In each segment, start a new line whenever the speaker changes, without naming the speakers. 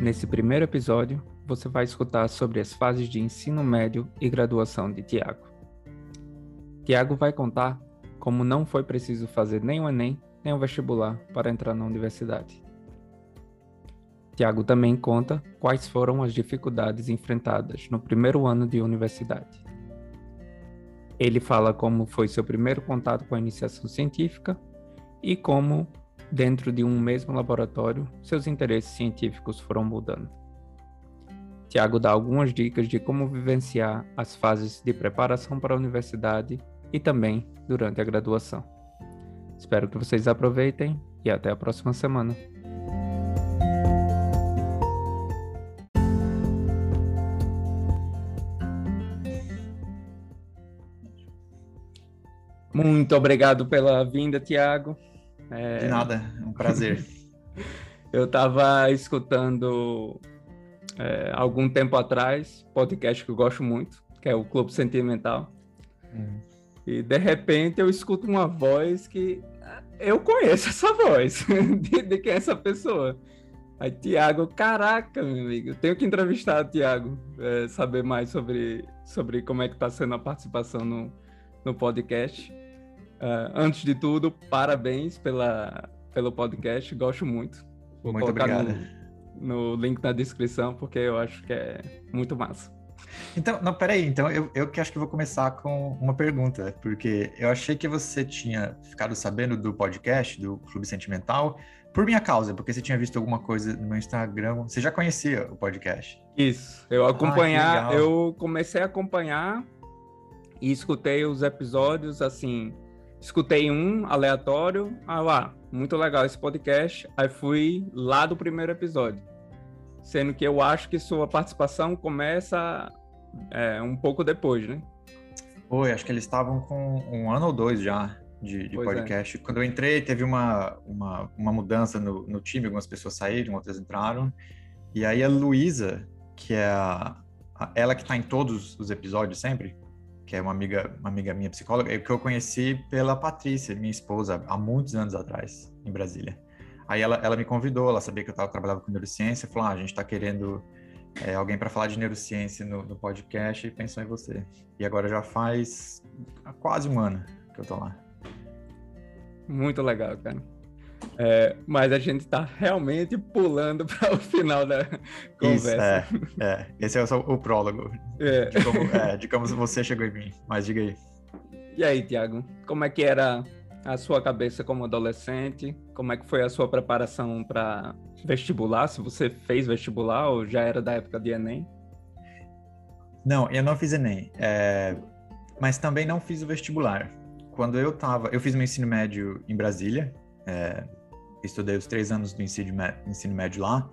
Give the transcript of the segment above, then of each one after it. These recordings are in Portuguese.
Nesse primeiro episódio, você vai escutar sobre as fases de ensino médio e graduação de Tiago. Tiago vai contar como não foi preciso fazer nem o Enem, nem o vestibular para entrar na universidade. Tiago também conta quais foram as dificuldades enfrentadas no primeiro ano de universidade. Ele fala como foi seu primeiro contato com a iniciação científica e como, dentro de um mesmo laboratório, seus interesses científicos foram mudando. Tiago dá algumas dicas de como vivenciar as fases de preparação para a universidade e também durante a graduação. Espero que vocês aproveitem e até a próxima semana. Muito obrigado pela vinda, Tiago.
É... De nada, é um prazer.
Eu estava escutando é, algum tempo atrás, podcast que eu gosto muito, que é o Clube Sentimental. Hum. E de repente eu escuto uma voz que eu conheço essa voz, de, de quem é essa pessoa. Aí, Tiago, caraca, meu amigo, eu tenho que entrevistar o Tiago, é, saber mais sobre, sobre como é que está sendo a participação no, no podcast. Uh, antes de tudo, parabéns pela, pelo podcast, gosto muito.
Vou muito obrigado.
No, no, link na descrição, porque eu acho que é muito massa.
Então, não, peraí, então eu, eu que acho que vou começar com uma pergunta, porque eu achei que você tinha ficado sabendo do podcast, do Clube Sentimental, por minha causa, porque você tinha visto alguma coisa no meu Instagram, você já conhecia o podcast.
Isso, eu ah, acompanhar, ah, eu comecei a acompanhar e escutei os episódios, assim, escutei um aleatório, ah lá, muito legal esse podcast, aí fui lá do primeiro episódio. Sendo que eu acho que sua participação começa é, um pouco depois, né?
Foi, acho que eles estavam com um ano ou dois já de, de é. podcast. É. Quando eu entrei, teve uma, uma, uma mudança no, no, time, algumas pessoas saíram, outras entraram. E aí a Luísa, que é a, a, ela que está em todos os episódios sempre, que é uma amiga, uma amiga minha psicóloga, que eu conheci pela Patrícia, minha esposa, há muitos anos atrás, em Brasília. Aí ela, ela me convidou, ela sabia que eu tava, trabalhava com neurociência, falou: ah, a gente está querendo é, alguém para falar de neurociência no, no, podcast e pensou em você. E agora já faz quase um ano que eu tô lá.
Muito legal, cara. É, mas a gente está realmente pulando para o final da conversa.
Isso, é, é. Esse é o, o prólogo é. De, como, é, de como você chegou em mim. Mas diga aí.
E aí, Tiago, como é que era a sua cabeça como adolescente? Como é que foi a sua preparação para vestibular? Se você fez vestibular ou já era da época de Enem?
Não, eu não fiz Enem, é... mas também não fiz o vestibular. Quando eu tava, eu fiz meu ensino médio em Brasília, é, estudei os três anos do ensino, ensino médio lá,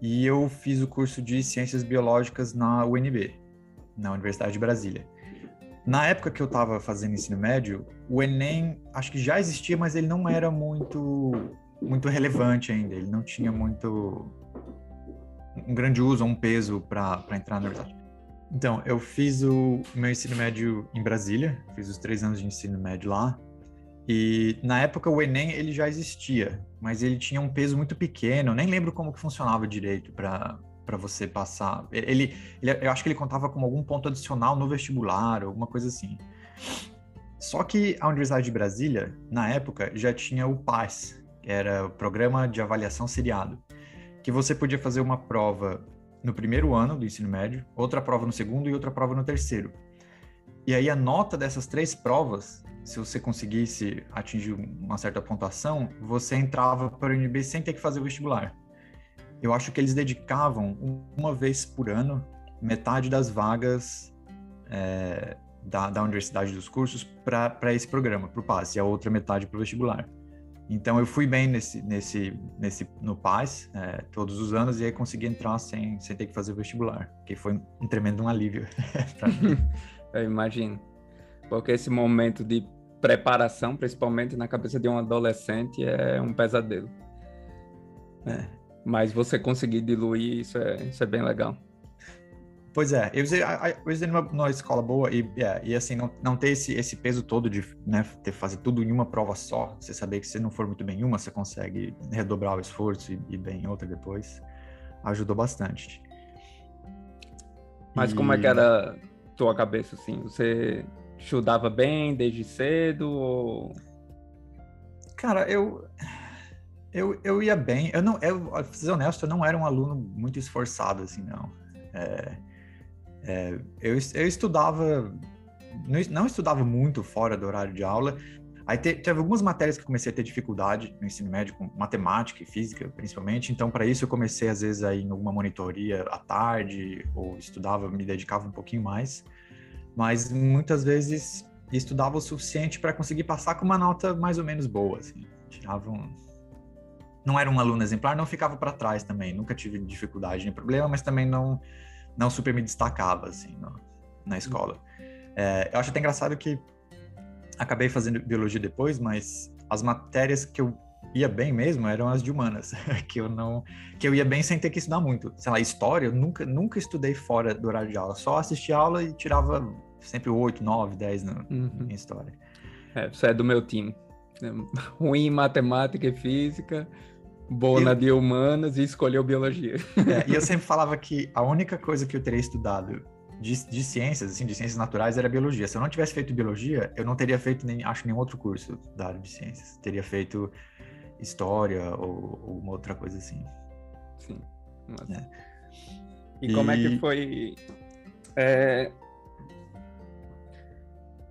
e eu fiz o curso de Ciências Biológicas na UNB, na Universidade de Brasília. Na época que eu estava fazendo ensino médio, o Enem acho que já existia, mas ele não era muito muito relevante ainda. Ele não tinha muito um grande uso, um peso para entrar na universidade. Então, eu fiz o meu ensino médio em Brasília, fiz os três anos de ensino médio lá. E na época o Enem ele já existia, mas ele tinha um peso muito pequeno. Nem lembro como que funcionava direito para para você passar. Ele, ele, eu acho que ele contava como algum ponto adicional no vestibular, alguma coisa assim. Só que a Universidade de Brasília, na época, já tinha o PAS, que era o Programa de Avaliação Seriado, que você podia fazer uma prova no primeiro ano do ensino médio, outra prova no segundo e outra prova no terceiro. E aí a nota dessas três provas se você conseguisse atingir uma certa pontuação, você entrava para o UNB sem ter que fazer o vestibular. Eu acho que eles dedicavam uma vez por ano metade das vagas é, da, da universidade dos cursos para esse programa, para o PAS, e a outra metade para o vestibular. Então eu fui bem nesse, nesse, nesse no PAS é, todos os anos e aí consegui entrar sem, sem ter que fazer vestibular, que foi um tremendo um alívio para mim.
eu imagino. Porque esse momento de preparação, principalmente na cabeça de um adolescente, é um pesadelo. É. Mas você conseguir diluir isso é, isso é bem legal.
Pois é, eu usei, eu usei numa, numa escola boa e, é, e assim, não, não ter esse, esse peso todo de né, ter, fazer tudo em uma prova só. Você saber que se não for muito bem em uma, você consegue redobrar o esforço e, e bem em outra depois. ajudou bastante.
Mas e... como é que era tua cabeça, assim? Você estudava bem desde cedo ou...
Cara, eu... Eu, eu ia bem. Eu não, eu, pra ser honesto, eu não era um aluno muito esforçado, assim, não. É, é, eu, eu estudava, não estudava muito fora do horário de aula. Aí te, teve algumas matérias que eu comecei a ter dificuldade no ensino médio, matemática e física, principalmente. Então, para isso, eu comecei, às vezes, aí em alguma monitoria à tarde, ou estudava, me dedicava um pouquinho mais. Mas muitas vezes estudava o suficiente para conseguir passar com uma nota mais ou menos boa. Assim. Tirava um, não era um aluno exemplar, não ficava para trás também. Nunca tive dificuldade nem problema, mas também não não super me destacava assim no, na escola. É, eu acho até engraçado que acabei fazendo biologia depois, mas as matérias que eu ia bem mesmo eram as de humanas, que eu não que eu ia bem sem ter que estudar muito. Sei lá, história, eu nunca nunca estudei fora do horário de aula, só assistia aula e tirava sempre 8, 9, 10 no, uhum. em história.
É, você é do meu time. Ruim em matemática e física, boa eu... na de humanas e escolheu biologia.
É, e eu sempre falava que a única coisa que eu teria estudado de, de, ciências, assim, de ciências naturais, era biologia. Se eu não tivesse feito biologia, eu não teria feito nem, acho, nenhum outro curso da área de ciências. Teria feito história ou, ou uma outra coisa assim.
Sim. Mas... É. E, e, como é que foi? É...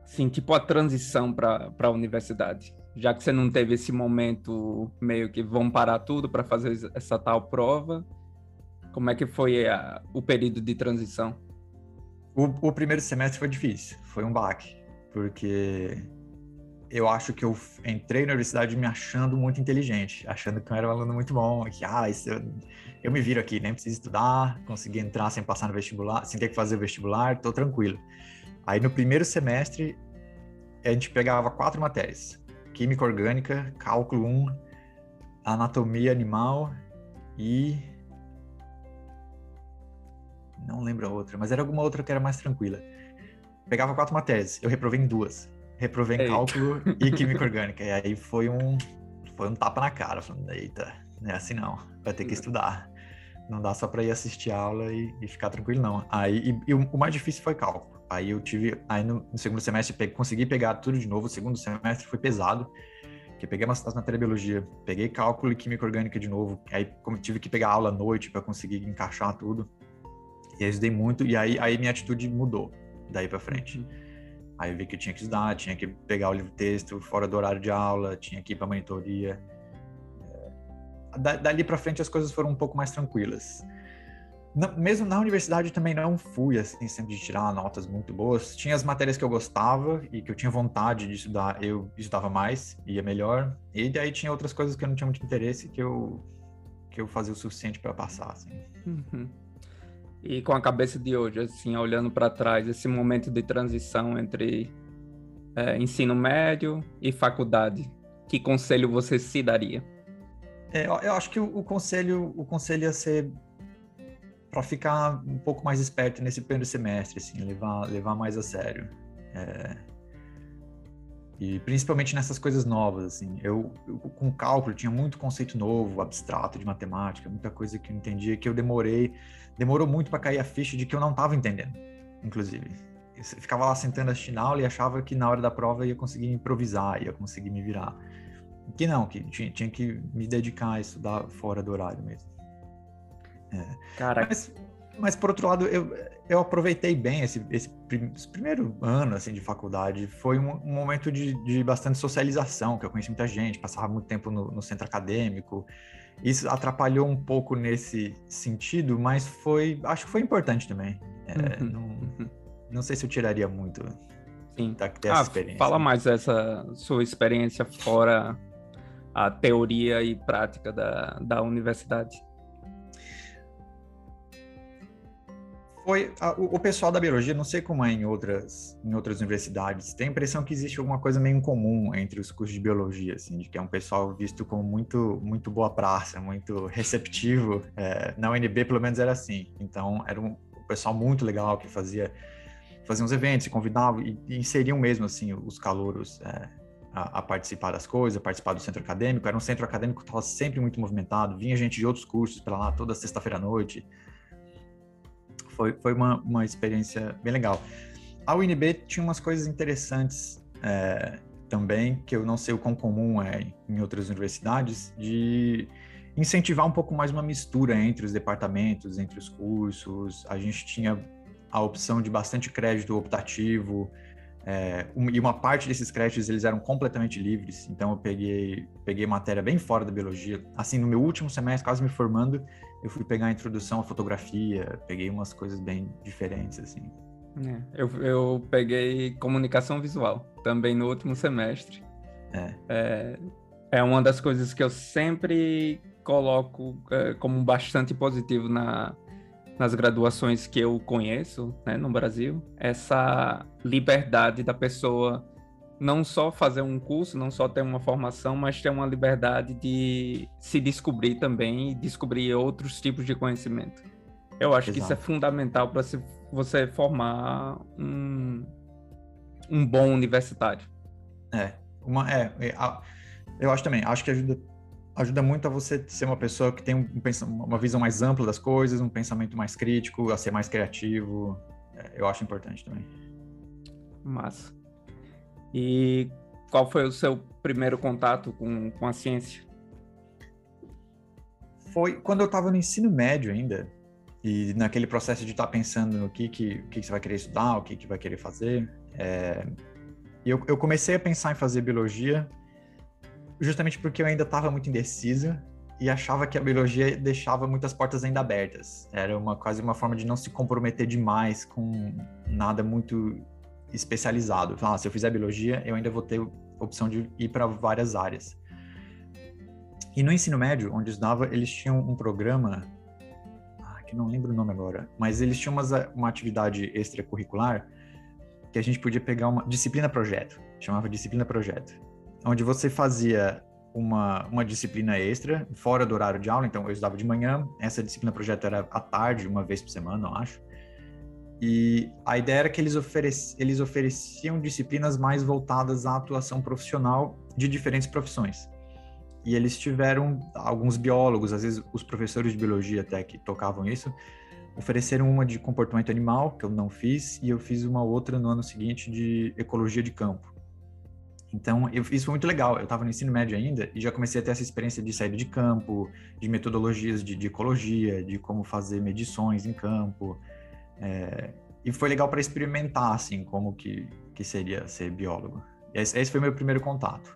Sim, tipo a transição para a universidade já que você não teve esse momento meio que vão parar tudo para fazer essa tal prova, como é que foi a, o período de transição?
O, o, primeiro semestre foi difícil, foi um baque, porque eu acho que eu entrei na universidade me achando muito inteligente, achando que eu era um aluno muito bom, que ah, isso eu, eu me viro aqui, nem preciso estudar, consegui entrar sem passar no vestibular, sem ter que fazer o vestibular, tô tranquilo. Aí no primeiro semestre a gente pegava quatro matérias Química Orgânica, Cálculo 1, Anatomia Animal e. Não lembro a outra, mas era alguma outra que era mais tranquila. Pegava quatro matérias, eu reprovei em duas. Reprovei em Eita. Cálculo e Química Orgânica. E aí foi um, foi um tapa na cara, falando: eita, não é assim não, vai ter que estudar. Não dá só para ir assistir aula e, e, ficar tranquilo, não. Aí, e, e o, o mais difícil foi cálculo Aí eu tive, aí no, no segundo semestre peguei, consegui pegar tudo de novo. O segundo semestre foi pesado, que peguei umas matérias de biologia, peguei cálculo e química orgânica de novo. Aí como tive que pegar aula à noite para conseguir encaixar tudo. E aí estudei muito e aí aí minha atitude mudou daí para frente. Uhum. Aí eu vi que eu tinha que estudar, tinha que pegar o livro texto fora do horário de aula, tinha que ir para monitoria. É, dali para frente as coisas foram um pouco mais tranquilas mesmo na universidade também não fui assim sempre de tirar notas muito boas. Tinha as matérias que eu gostava e que eu tinha vontade de estudar, eu estudava mais, ia melhor. E daí tinha outras coisas que eu não tinha muito interesse que eu que eu fazia o suficiente para passar, assim.
Uhum. E com a cabeça de hoje, assim, olhando para trás, esse momento de transição entre é, ensino médio e faculdade, que conselho você se daria?
É, eu acho que o, o conselho, o conselho ia ser para ficar um pouco mais esperto nesse primeiro semestre, assim, levar, levar mais a sério. É... E principalmente nessas coisas novas, assim. Eu, eu, com cálculo, tinha muito conceito novo, abstrato de matemática, muita coisa que eu entendia que eu demorei, demorou muito para cair a ficha de que eu não estava entendendo, inclusive. Eu ficava lá sentando assistindo aula e achava que na hora da prova ia conseguir improvisar, ia conseguir me virar. Que não, que tinha, tinha que me dedicar a estudar fora do horário mesmo. É. Caraca. Mas, mas, por outro lado, eu, eu aproveitei bem esse, esse, esse primeiro ano assim, de faculdade. Foi um, um momento de, de, bastante socialização, que eu conheci muita gente, passava muito tempo no, no centro acadêmico. Isso atrapalhou um pouco nesse sentido, mas foi, acho que foi importante também. É, uhum, não, uhum. não sei se eu tiraria muito
Sim. Da, dessa ah, experiência. Fala mais dessa sua experiência fora a teoria e prática da, da universidade.
Foi a, o, pessoal da biologia, não sei como é em outras, em outras universidades, tem a impressão que existe alguma coisa meio comum entre os cursos de biologia, assim, de que é um pessoal visto como muito, muito boa praça, muito receptivo. É, na UNB, pelo menos, era assim. Então, era um, pessoal muito legal que fazia, fazia uns eventos, se convidava e, e inseriam mesmo, assim, os calouros é, a, a, participar das coisas, a participar do centro acadêmico. Era um centro acadêmico que estava sempre muito movimentado, vinha gente de outros cursos para lá toda sexta-feira à noite. Foi, foi uma, uma experiência bem legal. A UNB tinha umas coisas interessantes é, também, que eu não sei o quão comum é em outras universidades, de incentivar um pouco mais uma mistura entre os departamentos, entre os cursos. A gente tinha a opção de bastante crédito optativo, é, um, e uma parte desses créditos eles eram completamente livres, então eu peguei, peguei matéria bem fora da biologia. Assim, no meu último semestre, quase me formando, eu fui pegar a introdução à fotografia, peguei umas coisas bem diferentes, assim.
É, eu, eu peguei comunicação visual também no último semestre. É. é, é uma das coisas que eu sempre coloco é, como bastante positivo na, nas graduações que eu conheço né, no Brasil, essa liberdade da pessoa não só fazer um curso, não só ter uma formação, mas ter uma liberdade de se descobrir também e descobrir outros tipos de conhecimento. Eu acho Exato. que isso é fundamental para você formar um, um bom universitário.
É, uma, é, é eu acho também, acho que ajuda ajuda muito a você ser uma pessoa que tem um, uma visão mais ampla das coisas, um pensamento mais crítico, a ser mais criativo. É, eu acho importante também.
Massa. E qual foi o seu primeiro contato com, com a ciência?
Foi quando eu estava no ensino médio ainda, e naquele processo de estar tá pensando no que, que, que você vai querer estudar, o que, que vai querer fazer. É... eu, eu comecei a pensar em fazer biologia justamente porque eu ainda estava muito indeciso e achava que a biologia deixava muitas portas ainda abertas. Era uma quase uma forma de não se comprometer demais com nada muito especializado. Ah, se eu fizer biologia, eu ainda vou ter opção de ir para várias áreas. E no ensino médio, onde eu estudava, eles tinham um programa, ah, que não lembro o nome agora, mas eles tinham uma, uma atividade extracurricular que a gente podia pegar uma disciplina projeto, chamava disciplina projeto onde você fazia uma, uma disciplina extra, fora do horário de aula, então eu estudava de manhã, essa disciplina projeto era à tarde, uma vez por semana, eu acho. E a ideia era que eles, eles ofereciam disciplinas mais voltadas à atuação profissional de diferentes profissões. E eles tiveram alguns biólogos, às vezes os professores de biologia até que tocavam isso, ofereceram uma de comportamento animal, que eu não fiz, e eu fiz uma outra no ano seguinte de ecologia de campo. Então, eu, isso foi muito legal. Eu estava no ensino médio ainda e já comecei a ter essa experiência de saída de campo, de metodologias de, de ecologia, de como fazer medições em campo. É, e foi legal para experimentar, assim, como que, que seria ser biólogo. Esse, esse foi meu primeiro contato.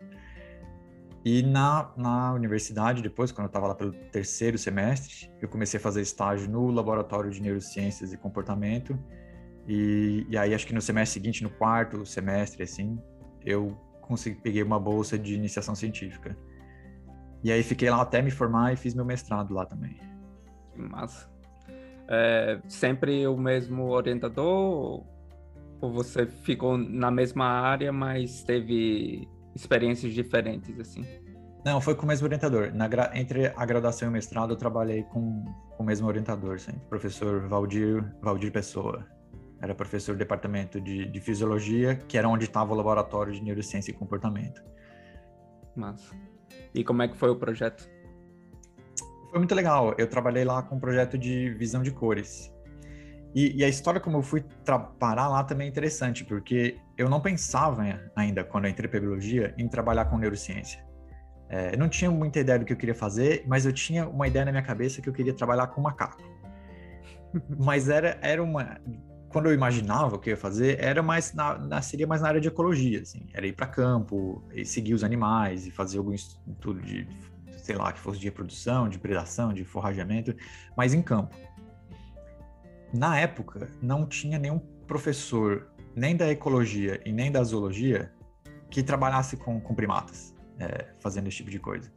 E na, na universidade, depois, quando eu estava lá pelo terceiro semestre, eu comecei a fazer estágio no Laboratório de Neurociências e Comportamento. E, e aí, acho que no semestre seguinte, no quarto semestre, assim, eu consegui, peguei uma bolsa de iniciação científica. E aí fiquei lá até me formar e fiz meu mestrado lá também.
Massa. É, sempre o mesmo orientador ou você ficou na mesma área, mas teve experiências diferentes assim?
Não, foi com o mesmo orientador. Na, entre a graduação e o mestrado, eu trabalhei com, com o mesmo orientador, sempre. Professor Valdir, Valdir Pessoa era professor do departamento de, de fisiologia, que era onde estava o laboratório de neurociência e comportamento.
Massa. E como é que foi o projeto?
Foi muito legal. Eu trabalhei lá com um projeto de visão de cores. E, e a história como eu fui parar lá também é interessante, porque eu não pensava ainda, quando eu entrei para biologia, em trabalhar com neurociência. É, eu não tinha muita ideia do que eu queria fazer, mas eu tinha uma ideia na minha cabeça que eu queria trabalhar com macaco. mas era, era uma quando eu imaginava o que eu ia fazer, era mais na, seria mais na área de ecologia, assim, era ir para campo, e seguir os animais e fazer algum estudo de, sei lá, que fosse de reprodução, de predação, de forrageamento, mas em campo. Na época, não tinha nenhum professor, nem da ecologia e nem da zoologia, que trabalhasse com, com primatas, é, fazendo esse tipo de coisa.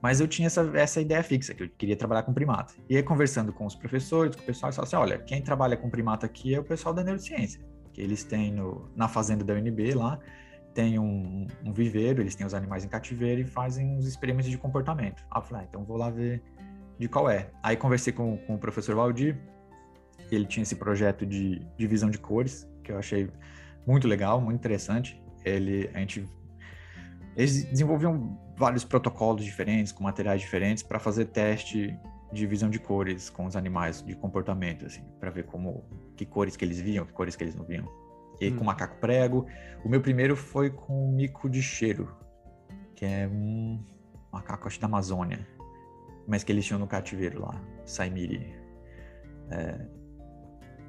Mas eu tinha essa, essa ideia fixa, que eu queria trabalhar com primata. E aí, conversando com os professores, com o pessoal, eles falaram assim: olha, quem trabalha com primata aqui é o pessoal da neurociência, que eles têm no, na fazenda da UNB lá, tem um, um, viveiro, eles têm os animais em cativeiro e fazem uns experimentos de comportamento. Aí eu falei: ah, então vou lá ver de qual é. Aí conversei com, com o professor Valdir, ele tinha esse projeto de, de visão de cores, que eu achei muito legal, muito interessante. Ele, a gente eles desenvolviam vários protocolos diferentes, com materiais diferentes, para fazer teste de visão de cores com os animais, de comportamento, assim, para ver como que cores que eles viam, que cores que eles não viam. E hum. com macaco prego. O meu primeiro foi com mico de cheiro, que é um macaco, acho, da Amazônia, mas que eles tinham no cativeiro lá, Saimiri. É...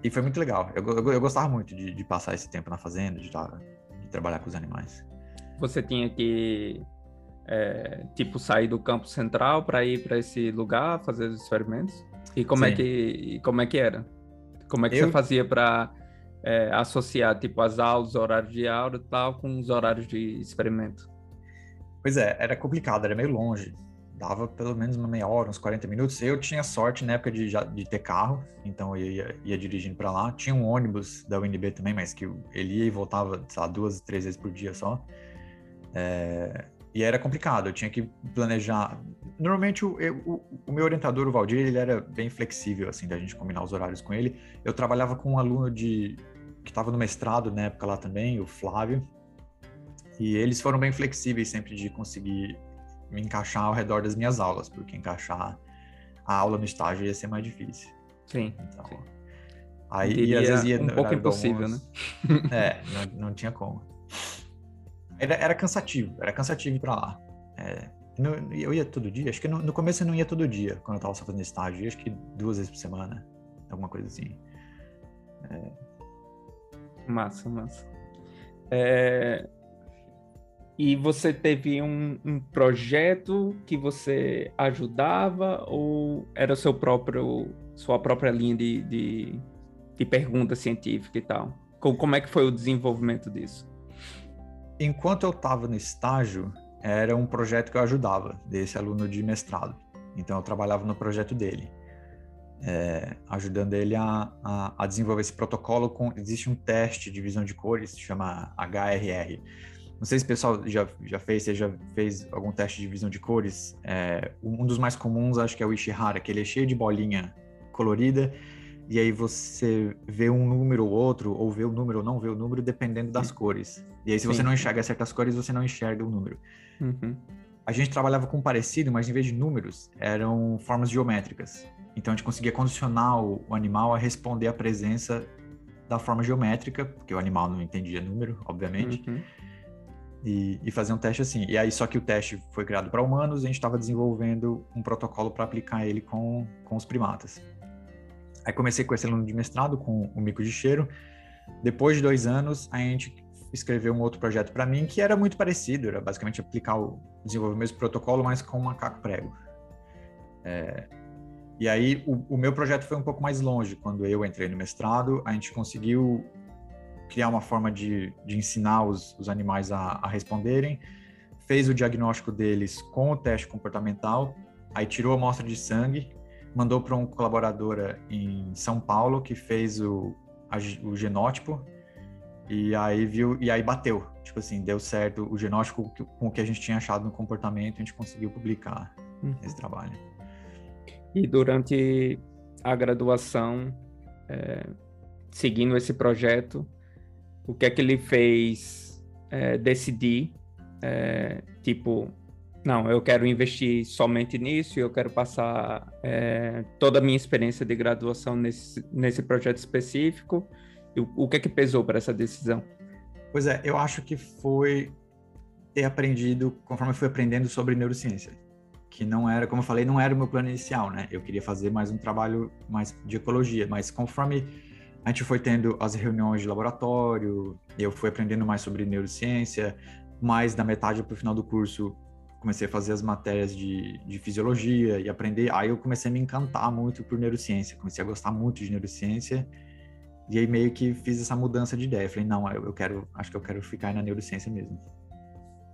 E foi muito legal. Eu, eu, eu gostava muito de, de, passar esse tempo na fazenda, de, tá, de trabalhar com os animais.
Você tinha que é, tipo sair do campo central para ir para esse lugar fazer os experimentos? E como é Sim. é que como é que era? Como é que eu... você fazia para é, associar tipo as aulas, horários de aula e tal com os horários de experimento?
Pois é, era complicado, era meio longe. Dava pelo menos uma meia hora, uns 40 minutos. Eu tinha sorte na época de, de ter carro, então eu ia, ia dirigindo para lá. Tinha um ônibus da UNB também, mas que ele ia e voltava, sei lá, duas, três vezes por dia só. É, e era complicado, eu tinha que planejar. Normalmente, o, o, o, meu orientador, o Valdir, ele era bem flexível, assim, da gente combinar os horários com ele. Eu trabalhava com um aluno de que estava no mestrado na época lá também, o Flávio, e eles foram bem flexíveis sempre de conseguir me encaixar ao redor das minhas aulas, porque encaixar a aula no estágio ia ser mais difícil.
Sim. Então, sim.
Aí, e às vezes ia
um pouco impossível, né?
É, não, não tinha como. Era, era cansativo, era cansativo ir pra lá. É, no, eu ia todo dia, acho que no, no, começo eu não ia todo dia, quando eu tava só fazendo estágio, acho que duas vezes por semana, alguma coisa assim.
É... Massa, massa. É... E você teve um, um, projeto que você ajudava ou era seu próprio, sua própria linha de, de, de pergunta científica e tal? Como é que foi o desenvolvimento disso?
Enquanto eu estava no estágio, era um projeto que eu ajudava, desse aluno de mestrado. Então, eu trabalhava no projeto dele, é, ajudando ele a, a, a, desenvolver esse protocolo. Com, existe um teste de visão de cores, se chama HRR. Não sei se o pessoal já, já fez, você já fez algum teste de visão de cores. É, um dos mais comuns, acho que é o Ishihara, que ele é cheio de bolinha colorida e aí você vê um número ou outro, ou vê o número ou não vê o número, dependendo das cores. E aí, se Sim. você não enxerga certas cores, você não enxerga o número. Uhum. A gente trabalhava com parecido, mas em vez de números, eram formas geométricas. Então a gente conseguia condicionar o, animal a responder à presença da forma geométrica, porque o animal não entendia número, obviamente. Uhum. E, e, fazer um teste assim. E aí, só que o teste foi criado para humanos, e a gente estava desenvolvendo um protocolo para aplicar ele com, com os primatas. Aí comecei com esse aluno de mestrado, com o mico de cheiro. Depois de dois anos, a gente escreveu um outro projeto para mim que era muito parecido, era basicamente aplicar o desenvolver o mesmo protocolo, mas com macaco prego. É, e aí o, o, meu projeto foi um pouco mais longe. Quando eu entrei no mestrado, a gente conseguiu criar uma forma de, de ensinar os, os animais a, a responderem, fez o diagnóstico deles com o teste comportamental, aí tirou a amostra de sangue mandou para uma colaboradora em São Paulo que fez o, a, o genótipo e aí viu e aí bateu tipo assim deu certo o genótipo com o que a gente tinha achado no comportamento a gente conseguiu publicar uhum. esse trabalho
e durante a graduação é, seguindo esse projeto o que é que ele fez é, decidir é, tipo não, eu quero investir somente nisso eu quero passar é, toda a minha experiência de graduação nesse, nesse projeto específico. O que é que pesou para essa decisão?
Pois é, eu acho que foi ter aprendido, conforme eu fui aprendendo sobre neurociência, que não era, como eu falei, não era o meu plano inicial, né? Eu queria fazer mais um trabalho mais de ecologia, mas conforme a gente foi tendo as reuniões de laboratório, eu fui aprendendo mais sobre neurociência, mais da metade para o final do curso comecei a fazer as matérias de, de fisiologia e aprender. Aí eu comecei a me encantar muito por neurociência, comecei a gostar muito de neurociência. E aí meio que fiz essa mudança de ideia. Falei, não, eu, quero, acho que eu quero ficar na neurociência mesmo.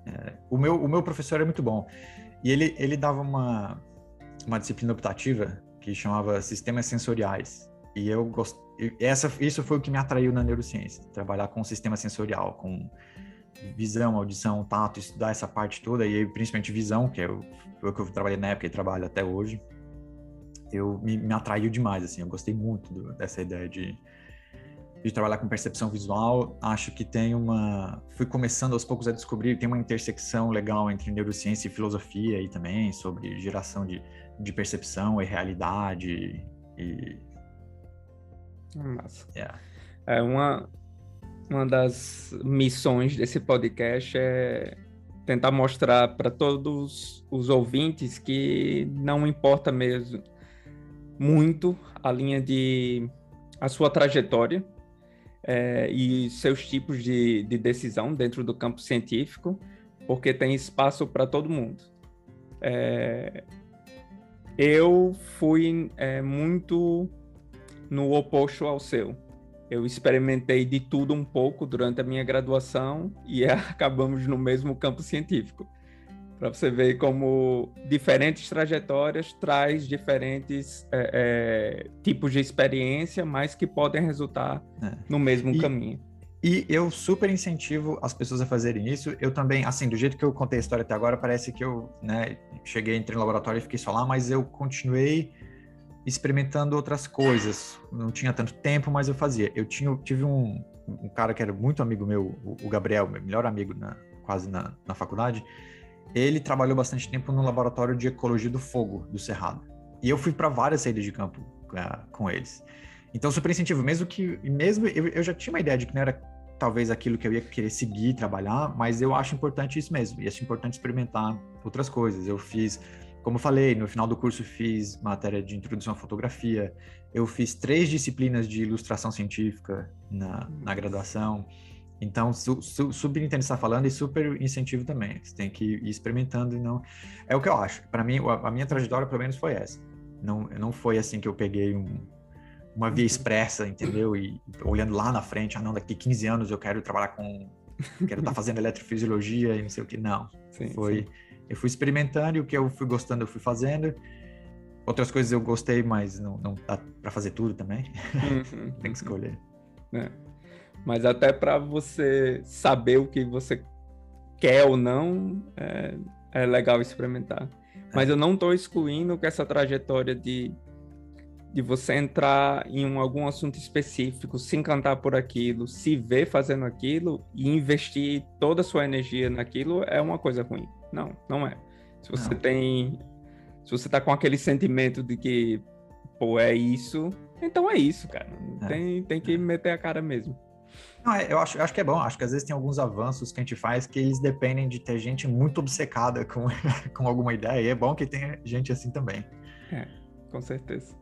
É, o, meu, o meu professor é muito bom. E ele, ele dava uma, uma disciplina optativa que chamava Sistemas Sensoriais. E eu gost... essa Isso foi o que me atraiu na neurociência. Trabalhar com sistema sensorial, com visão, audição, tato, estudar essa parte toda, e principalmente visão, que é o, o que eu trabalhei na época e trabalho até hoje, eu me, me atraiu demais, assim, eu gostei muito do, dessa ideia de, de trabalhar com percepção visual. Acho que tem uma. Fui começando aos poucos a descobrir tem uma intersecção legal entre neurociência e filosofia aí também, sobre geração de, de percepção e realidade. E.
Massa. Yeah. É uma, uma das missões desse podcast é tentar mostrar para todos os ouvintes que não importa mesmo muito a linha de a sua trajetória é, e seus tipos de, de decisão dentro do campo científico, porque tem espaço para todo mundo. É, eu fui é, muito no oposto ao seu. Eu experimentei de tudo um pouco durante a minha graduação e acabamos no mesmo campo científico para você ver como diferentes trajetórias traz diferentes é, é, tipos de experiência, mas que podem resultar é. no mesmo e, caminho.
E eu super incentivo as pessoas a fazerem isso. Eu também, assim, do jeito que eu contei a história até agora, parece que eu, né, cheguei, entrei no laboratório e fiquei só lá, mas eu continuei experimentando outras coisas. Não tinha tanto tempo, mas eu fazia. Eu tinha, tive um, um cara que era muito amigo meu, o Gabriel, meu melhor amigo na, quase na, na faculdade, ele trabalhou bastante tempo no laboratório de ecologia do fogo do Cerrado. E eu fui para várias saídas de campo uh, com eles. Então, super incentivo. Mesmo que, mesmo eu, eu, já tinha uma ideia de que não era talvez aquilo que eu ia querer seguir, trabalhar, mas eu acho importante isso mesmo. E acho importante experimentar outras coisas. Eu fiz, como eu falei, no final do curso fiz matéria de introdução à fotografia. Eu fiz três disciplinas de ilustração científica na, na graduação. Então, su, su, super entendo está falando e super incentivo também. Você tem que ir experimentando e não. É o que eu acho. Para mim, a, a, minha trajetória, pelo menos, foi essa. Não, não foi assim que eu peguei um, uma via uhum. expressa, entendeu? E olhando lá na frente, ah, não, daqui 15 anos eu quero trabalhar com. Quero estar tá fazendo eletrofisiologia e não sei o que. Não. Sim, foi. Sim. Eu fui experimentando e o que eu fui gostando eu fui fazendo. Outras coisas eu gostei, mas não, não dá para fazer tudo também. Uhum, tem que escolher.
É. Mas até para você saber o que você quer ou não, é, é legal experimentar. Mas eu não estou excluindo que essa trajetória de, de você entrar em um, algum assunto específico, se encantar por aquilo, se ver fazendo aquilo e investir toda a sua energia naquilo é uma coisa ruim. Não, não é. Se você não. tem. Se você tá com aquele sentimento de que, pô, é isso, então é isso, cara. É. Tem, tem que meter a cara mesmo.
Não, é, eu acho, eu acho que é bom. Acho que às vezes tem alguns avanços que a gente faz que eles dependem de ter gente muito obcecada com, com alguma ideia. E é bom que tenha gente assim também.
É, com certeza.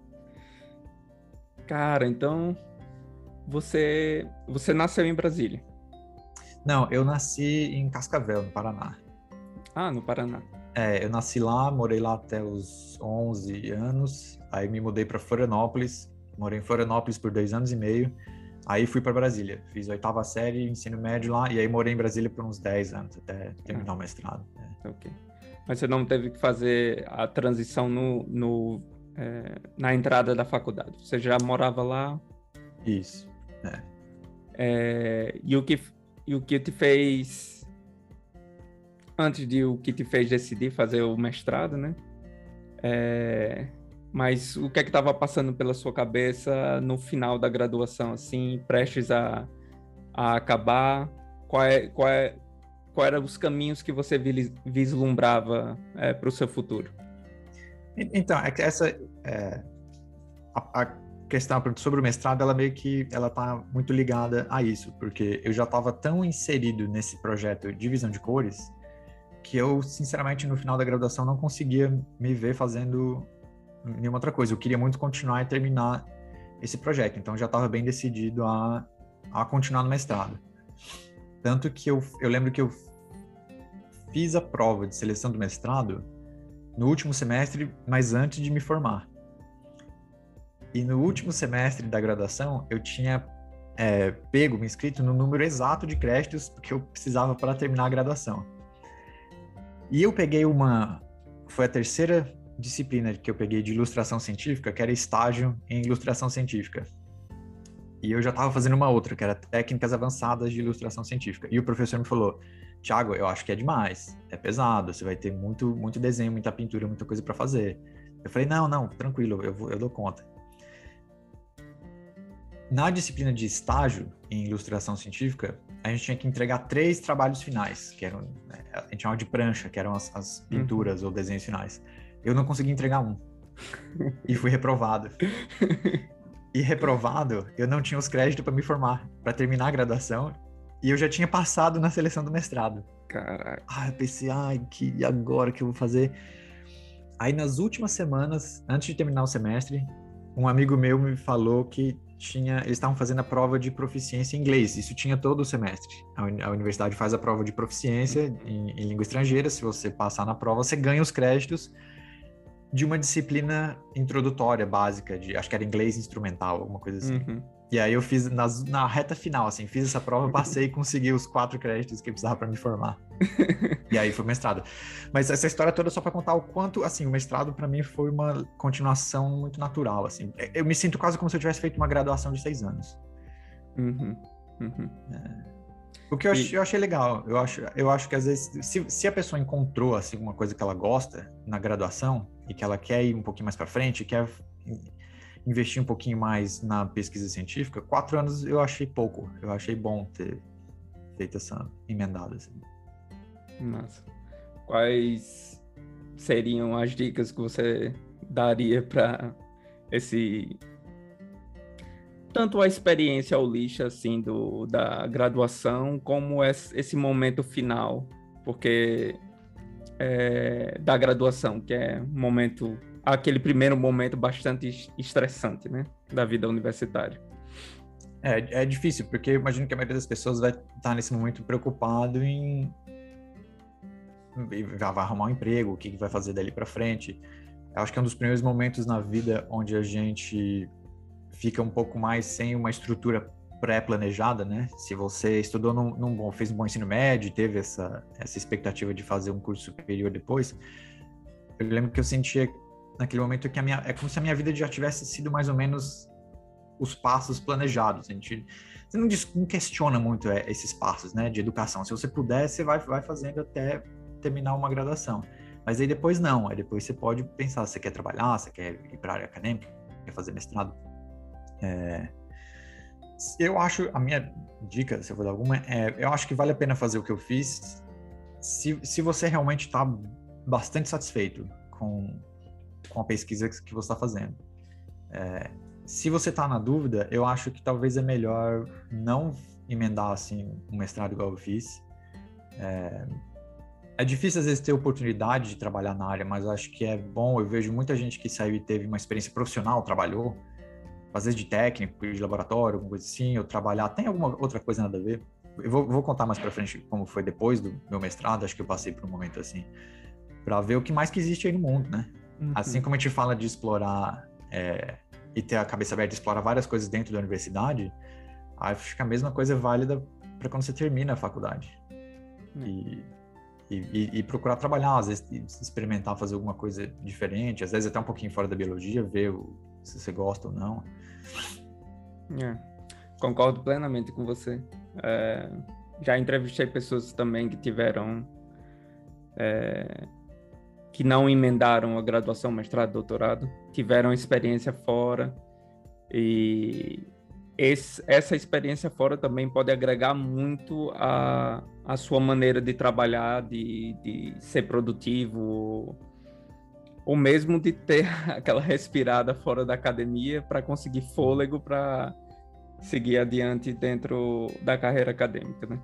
Cara, então você você nasceu em Brasília?
Não, eu nasci em Cascavel, no Paraná.
Ah, no Paraná.
É, eu nasci lá, morei lá até os 11 anos. Aí me mudei para Florianópolis. Morei em Florianópolis por dois anos e meio. Aí fui para Brasília, fiz a oitava série, ensino médio lá, e aí morei em Brasília por uns 10 anos, até terminar ah. o mestrado.
É. Ok. Mas você não teve que fazer a transição no, no é, na entrada da faculdade, você já morava lá?
Isso, é.
é e, o que, e o que te fez, antes de o que te fez decidir fazer o mestrado, né? É, mas o que é que estava passando pela sua cabeça no final da graduação, assim, prestes a, a acabar? Qual é, qual é, qual eram os caminhos que você vislumbrava é, para o seu futuro?
Então, é essa é, a, a, questão sobre o mestrado, ela meio que ela tá muito ligada a isso, porque eu já estava tão inserido nesse projeto de visão de cores que eu, sinceramente, no final da graduação não conseguia me ver fazendo nenhuma outra coisa. Eu queria muito continuar e terminar esse projeto, então já estava bem decidido a, a continuar no mestrado. Tanto que eu, eu lembro que eu fiz a prova de seleção do mestrado no último semestre, mas antes de me formar. E no último semestre da graduação, eu tinha é, pego, me inscrito no número exato de créditos que eu precisava para terminar a graduação. E eu peguei uma. Foi a terceira disciplina que eu peguei de ilustração científica, que era estágio em ilustração científica. E eu já estava fazendo uma outra, que era técnicas avançadas de ilustração científica. E o professor me falou: Tiago, eu acho que é demais, é pesado, você vai ter muito, muito desenho, muita pintura, muita coisa para fazer. Eu falei: não, não, tranquilo, eu, vou, eu dou conta. na disciplina de estágio em ilustração científica, a gente tinha que entregar três trabalhos finais, que eram, né, a gente chamava de prancha, que eram as, as pinturas uhum. ou desenhos finais. Eu não consegui entregar um. e fui reprovado. E reprovado, eu não tinha os créditos para me formar, para terminar a graduação, e eu já tinha passado na seleção do mestrado.
Caraca.
Ah, eu pensei, ai, que agora que eu vou fazer? Aí nas últimas semanas, antes de terminar o semestre, um amigo meu me falou que tinha, eles estavam fazendo a prova de proficiência em inglês. Isso tinha todo o semestre. A, a universidade faz a prova de proficiência em, em, língua estrangeira. Se você passar na prova, você ganha os créditos de uma disciplina introdutória básica, de acho que era inglês instrumental, alguma coisa assim. Uhum. E aí eu fiz nas, na reta final, assim, fiz essa prova, passei e consegui os quatro créditos que eu precisava para me formar. e aí foi o mestrado. Mas essa história toda é só para contar o quanto, assim, o mestrado para mim foi uma continuação muito natural, assim. É, eu me sinto quase como se eu tivesse feito uma graduação de seis anos.
Uhum. Uhum.
É. O que eu, e... eu achei legal, eu acho, eu acho que às vezes, se, se a pessoa encontrou, assim, uma coisa que ela gosta na graduação e que ela quer ir um pouquinho mais para frente, quer investir um pouquinho mais na pesquisa científica, quatro anos eu achei pouco. Eu achei bom ter feito essa emendada. Assim.
Quais seriam as dicas que você daria para esse tanto a experiência ao lixo assim do da graduação como esse momento final porque é, da graduação que é um momento aquele primeiro momento bastante estressante, né, da vida universitária.
É, é difícil, porque imagino que a maioria das pessoas vai estar nesse momento preocupado em vai arrumar um emprego, o que vai fazer dali para frente. Eu acho que é um dos primeiros momentos na vida onde a gente fica um pouco mais sem uma estrutura pré-planejada, né? Se você estudou num, num, bom, fez um bom ensino médio, teve essa essa expectativa de fazer um curso superior depois, eu lembro que eu sentia naquele momento que a minha é como se a minha vida já tivesse sido mais ou menos os passos planejados. A gente você não, não questiona muito é, esses passos, né, de educação. Se você puder, você vai vai fazendo até terminar uma graduação. Mas aí depois não, aí depois você pode pensar, você quer trabalhar, você quer ir para a área acadêmica, quer fazer mestrado. É, eu acho, a minha dica, se eu vou dar alguma, é, eu acho que vale a pena fazer o que eu fiz se, se você realmente está bastante satisfeito com, com a pesquisa que você está fazendo. É, se você está na dúvida, eu acho que talvez é melhor não emendar assim um mestrado igual eu fiz. É, é difícil às vezes ter oportunidade de trabalhar na área, mas acho que é bom. Eu vejo muita gente que saiu e teve uma experiência profissional, trabalhou, às vezes de técnico, de laboratório, alguma coisa assim, ou trabalhar. Tem alguma outra coisa nada a ver? Eu vou, vou contar mais para frente como foi depois do meu mestrado. Acho que eu passei por um momento assim, para ver o que mais que existe aí no mundo, né? Uhum. Assim como a gente fala de explorar é, e ter a cabeça aberta e explorar várias coisas dentro da universidade, acho que a mesma coisa é válida para quando você termina a faculdade. Uhum. E, e, e, procurar trabalhar, às vezes experimentar fazer alguma coisa diferente, às vezes até um pouquinho fora da biologia, ver o, se você gosta ou não.
É, concordo plenamente com você. É, já entrevistei pessoas também que tiveram é, que não emendaram a graduação, mestrado, doutorado, tiveram experiência fora e esse, essa experiência fora também pode agregar muito a, a sua maneira de trabalhar, de, de ser produtivo, ou mesmo de ter aquela respirada fora da academia para conseguir fôlego para seguir adiante dentro da carreira acadêmica, né?